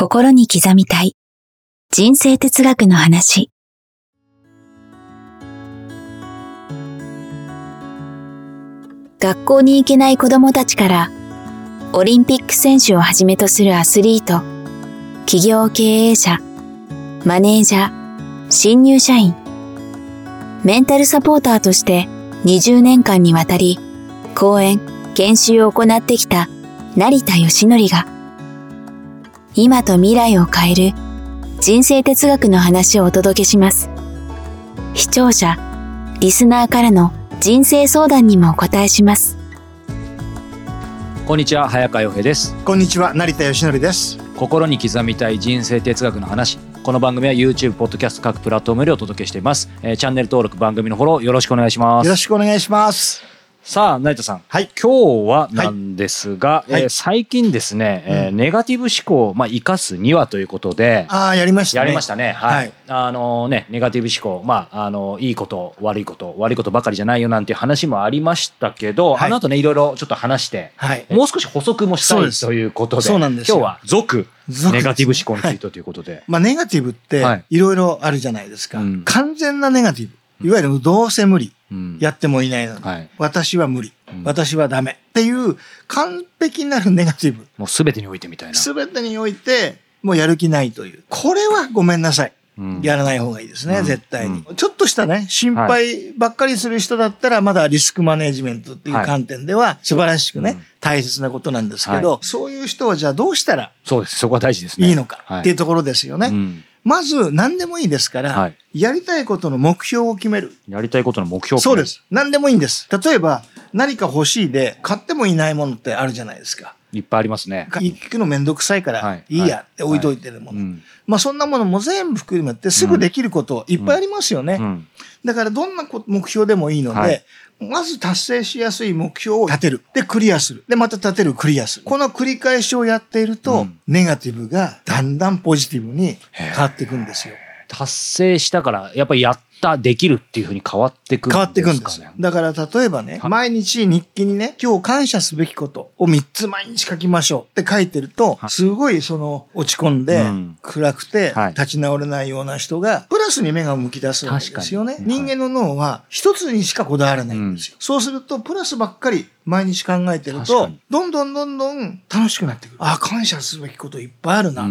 心に刻みたい。人生哲学の話。学校に行けない子供たちからオリンピック選手をはじめとするアスリート企業経営者マネージャー新入社員。メンタルサポーターとして20年間にわたり講演研修を行ってきた成田義則が今と未来を変える人生哲学の話をお届けします。視聴者、リスナーからの人生相談にもお答えします。こんにちは早川洋平です。こんにちは成田義則です。心に刻みたい人生哲学の話。この番組は YouTube、ポッドキャスト各プラットフォームでお届けしています、えーチャンネル登録番組のフォローよろしくお願いします。よろしくお願いしますさあ成田さん。はい。今日はなんですが、はい。えー最近ですね、えーネガティブ思考をまあ生かすにはということでああやりましたね。やりましたね。はい。はい。あのね、ネガティブ思考、まあ、あの、いいこと、悪いこと、悪いことばかりじゃないよなんていう話もありましたけど、はい。あの後ね、いろいろちょっと話して、はい。もう少し補足もしたいということで、そうなんですよ。今日は続、続ネガティブ思考についてということで。まあネガティブってはい。いろいろあるじゃないですか、うん。完全なネガティブ。いわゆるどうせ無理。うんやってもいないのに、はい。私は無理、うん。私はダメっていう完璧なるネガティブ。もうすべてにおいてみたいな。全てにおいてもうやる気ないという。これはごめんなさい。うん。やらない方がいいですね、うん。絶対に。ちょっとしたね、心配ばっかりする人だったら、まだリスクマネジメントっていうはい。観点では素晴らしくね、うん。大切なことなんですけど、そういう人はじゃあどうしたらそうです。そこは大事ですね。いいのかはいっていうところですよね。うんまず何でもいいですから、はいやりたいことの目標を決める。やりたいことの目標そうで。す。何でもいいんです。例えば、何か欲しいで、買ってもいないものってあるじゃないですか。いっぱいありますね。行くのめんどくさいかはいら、いいやって置いといてるもの。うん。まあそんなものも全部含めてすぐできることいっぱいありますよね。うん。だからどんなこ目標でもいいので、はいまず達成しやすい目標を立てる。で、クリアする。で、また立てる、クリアする。この繰り返しをやっていると、うんネガティブがだんだんポジティブに変わっていくんですよ。達成したから、やっぱりやった、できるっていうふうに変わっていくんですか、ね、変わっていくんですよ。だから例えばね、はい毎日日記にね、今日感謝すべきことを3つ毎日書きましょうって書いてると、はいすごいその落ち込んで、うん暗くてはい立ち直れないような人が、プラスに目が向き出すわけですよね。人間の脳は一つにしかこだわらないんですよ。そうすると、プラスばっかり毎日考えてるとどんどんどんどん楽しくなってくる。ああ、感謝すべきこといっぱいあるな。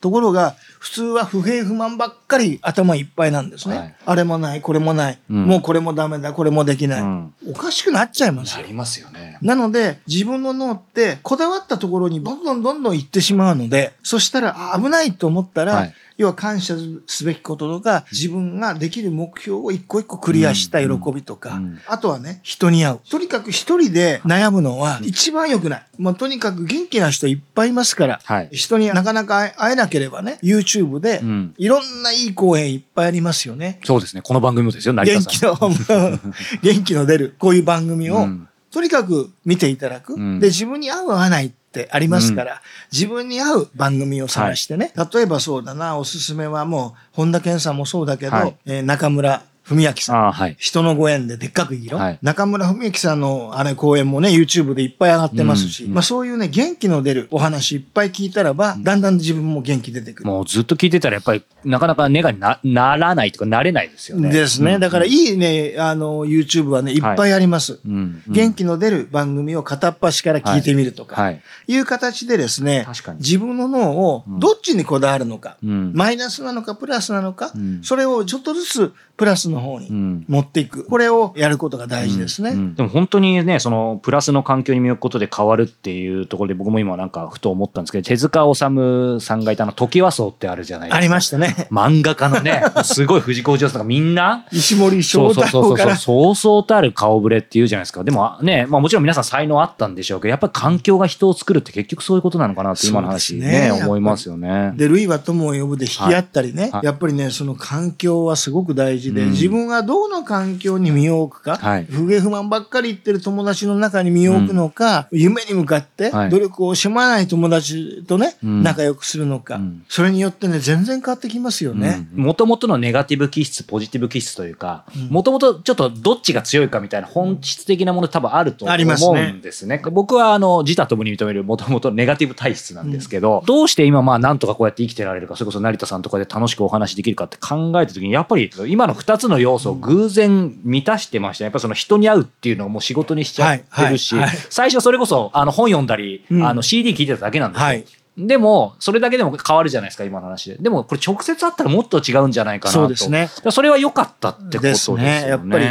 うん。ところが、普通は不平不満ばっかり頭いっぱいなんですね。はいあれもない、これもない、うんもうこれもダメだ、これもできない。うんおかしくなっちゃいますよ。なりますよね。なので、自分の脳って、こだわったところにどんどんどんどん行ってしまうので、そしたら、あ危ないと思ったら、はい要は感謝すべきこととか、自分ができる目標を一個一個クリアした喜びとか、うんうんあとはね、人に会う。とにかく一人で悩むのは一番良くない。まあ、とにかく元気な人いっぱいいますから、はい人になかなか会えなければね、YouTube でうん、いろんないい講演いっぱいありますよね。そうですね。この番組もですよ、成田元さん。気の、元気の出る、こういう番組を、うんとにかく見ていただく。うんで、自分に合う合わないってありますから、自分に合う番組を探してね。例えばそうだな、おすすめはもう、本田健さんもそうだけど、はいえー中村文明さん。はい。人のご縁ででっかく生きろ、はい中村文明さんのあれ講演もね、YouTube でいっぱい上がってますし、うんまあそういうね、元気の出るお話いっぱい聞いたらば、だんだん自分も元気出てくる。もうずっと聞いてたら、やっぱり、なかなかネガになならないとか、なれないですよね。ですね。うんだからいいね、あの、YouTube はね、いっぱいあります。うん。元気の出る番組を片っ端から聞いてみるとか、はい。いう形でですね自分の脳をどっちにこだわるのか、うん。マイナスなのかプラスなのか、うんそれをちょっとずつプラスの方にうん。持っていく。これをやることが大事ですね。うんでも本当にね、そのプラスの環境に身を置くことで変わるっていうところで僕も今なんかふと思ったんですけど、手塚治虫さんがいたあの、時和荘ってあるじゃないですか。ありましたね。漫画家のね、すごい藤子不二雄さんがみんな、石森そう章そうそうそう、太郎から。そうそうたる顔ぶれっていうじゃないですか。でもね、まあもちろん皆さん才能あったんでしょうけど、やっぱり環境が人を作るって結局そういうことなのかなって今の話ね、ね思いますよね。で、類は友を呼ぶで引き合ったりね、はいはいやっぱりね、その環境はすごく大事じで、うん。自分がどの環境に身を置くか、はい。不平不満ばっかり言ってる友達の中に身を置くのか、夢に向かってはい。努力を惜しまない友達とね、うん。仲良くするのか、うん。それによってね、全然変わってきますよね。もともとのネガティブ気質、ポジティブ気質というかうん、もともとちょっとどっちが強いかみたいな本質的なもの多分あると思ね。うん。ですね。僕はあの、自他ともに認めるもともとネガティブ体質なんですけど、どうして今まあなんとかこうやって生きてられるか、それこそ成田さんとかで楽しくお話できるかって考えた時に、やっぱり今の二つの要素を偶然満たしてましたね。やっぱりその人に会うっていうのをもう仕事にしちゃってるしはいはいはい、最初それこそあの本読んだり、うんあの CD 聞いてただけなんですよ。はい。でも、それだけでも変わるじゃないですか、今の話で。でも、これ直接会ったらもっと違うんじゃないかなと。そうですね。それは良かったってことですよね。ですねやっぱり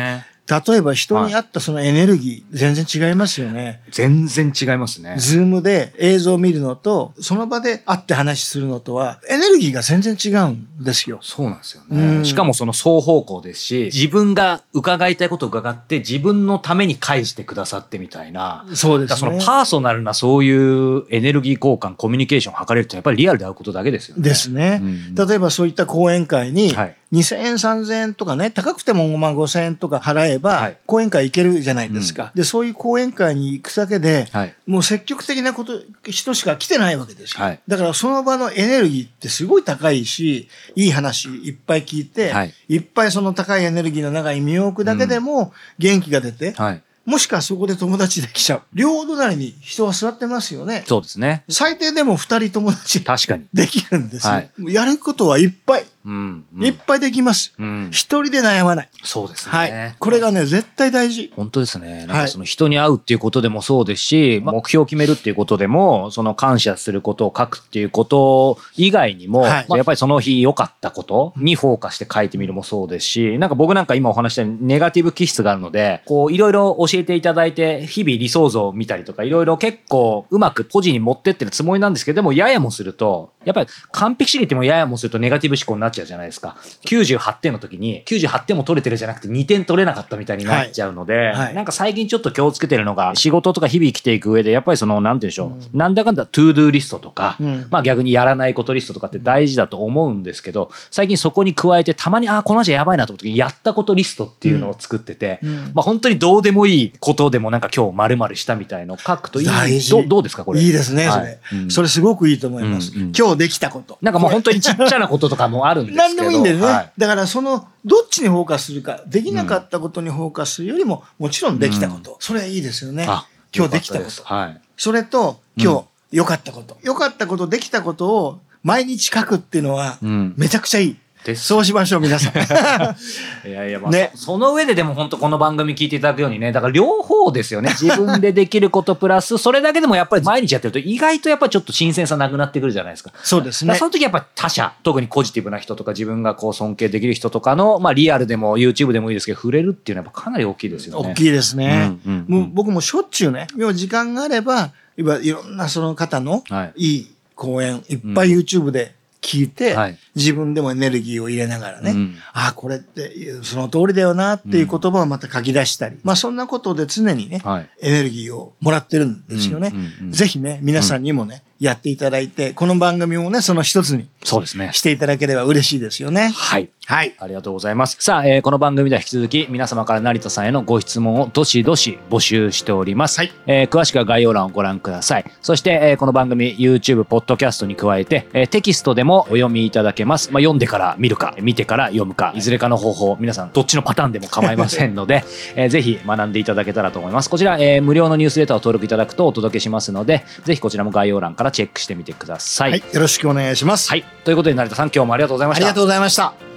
例えば人に合ったそのエネルギー、全然違いますよね。全然違いますね。 Zoomで映像を見るのと、その場で会って話するのとは、エネルギーが全然違うんですよ。そうなんですようんね。しかもその双方向ですし、自分が伺いたいことを伺って、自分のために返してくださってみたいな。そうですねその。パーソナルなそういうエネルギー交換、コミュニケーションを図れるってやっぱりリアルで会うことだけですよね。ですね。うん例えばそういった講演会に、はい2000円、3000円とかね、高くてもまあ5000円とか払えば、はい講演会行けるじゃないですか。で、そういう講演会に行くだけで、はい。もう積極的なこと、人しか来てないわけですよ。はいだからその場のエネルギーってすごい高いし、いい話いっぱい聞いて、はいい、っぱいその高いエネルギーの中に身を置くだけでも元気が出て、はい。もしくはそこで友達できちゃう。両隣に人は座ってますよね。そうですね。最低でも二人友達確かに。できるんですよ。はいやることはいっぱい、うん。うんいっぱいできます。うん。一人で悩まない。そうですね。はい。これがね、絶対大事。本当ですね。なんはいかその人に会うっていうことでもそうですし、目標を決めるっていうことでも、その感謝することを書くっていうこと以外にも、はいまあやっぱりその日良かったことにフォーカスして書いてみるもそうですし、なんか僕なんか今お話したネガティブ気質があるので、こういろいろ教えていただいて、日々理想像を見たりとか、いろいろ結構うまくポジに持ってってるつもりなんですけど、でもややもすると、やっぱり完璧主義ってもややもするとネガティブ思考になっちゃうじゃないですか。98点の時に、98点も取れてるじゃなくて2点取れなかったみたいになっちゃうので、はい。なんか最近ちょっと気をつけてるのが、仕事とか日々生きていく上で、やっぱりその、なんて言うんでしょう、なんだかんだ To Do リストとか、うん。まあ逆にやらないことリストとかって大事だと思うんですけど、最近そこに加えて、たまに、ああ、この人やばいなと思った時に、やったことリストっていうのを作ってて、うん。まあ本当にどうでもいいことでもなんか今日丸々したみたいのを書くといい。どうどうですかこれ？いいですね、はい。それ、うん。それすごくいいと思います。うんうん今日できたこと。なんかもう本当にちっちゃなこととかもあるんですけど。何でもいいんだよね。はいだからその、どっちにフォーカスするか、できなかったことにフォーカスするよりも、もちろんできたこと。それはいいですよねあ。今日できたこと。はい。それと、今日、良かったこと。良かったこと、できたことを毎日書くっていうのは、うんめちゃくちゃいい。ですそうしましょう、皆さん。いやいや、まあ、ねそその上ででも本当この番組聞いていただくようにね、だから両方ですよね。自分でできることプラス、それだけでもやっぱり毎日やってると意外とやっぱりちょっと新鮮さなくなってくるじゃないですか。そうですねそ。の時やっぱ他者、特にポジティブな人とか自分がこう尊敬できる人とかの、まあリアルでも YouTube でもいいですけど、触れるっていうのはやっぱかなり大きいですよね。大きいですね。うんうんうんもう僕もしょっちゅうね、要は時間があれば、今いろんなその方のはいいい講演、いっぱい YouTube で聞いて、はい自分でもエネルギーを入れながらね、うんああ、これってその通りだよなっていう言葉をまた書き出したり、まあそんなことで常にね、はい。エネルギーをもらってるんですよね。うんうんうんぜひね、皆さんにもね、やっていただいて、この番組もね、その一つにそうですね。していただければ嬉しいですよね。はい。はい。ありがとうございます。さあ、えーこの番組では引き続き皆様から成田さんへのご質問をどしどし募集しております。はいえー詳しくは概要欄をご覧ください。そして、えーこの番組 YouTube、ポッドキャストに加えて、えーテキストでもお読みいただけます。まあ、読んでから見るか、見てから読むか、いずれかの方法、皆さんどっちのパターンでも構いませんので、えーぜひ学んでいただけたらと思います。こちら、えー無料のニュースレターを登録いただくとお届けしますので、ぜひこちらも概要欄からチェックしてみてください。はい。よろしくお願いします。はい。ということで成田さん、今日もありがとうございました。ありがとうございました。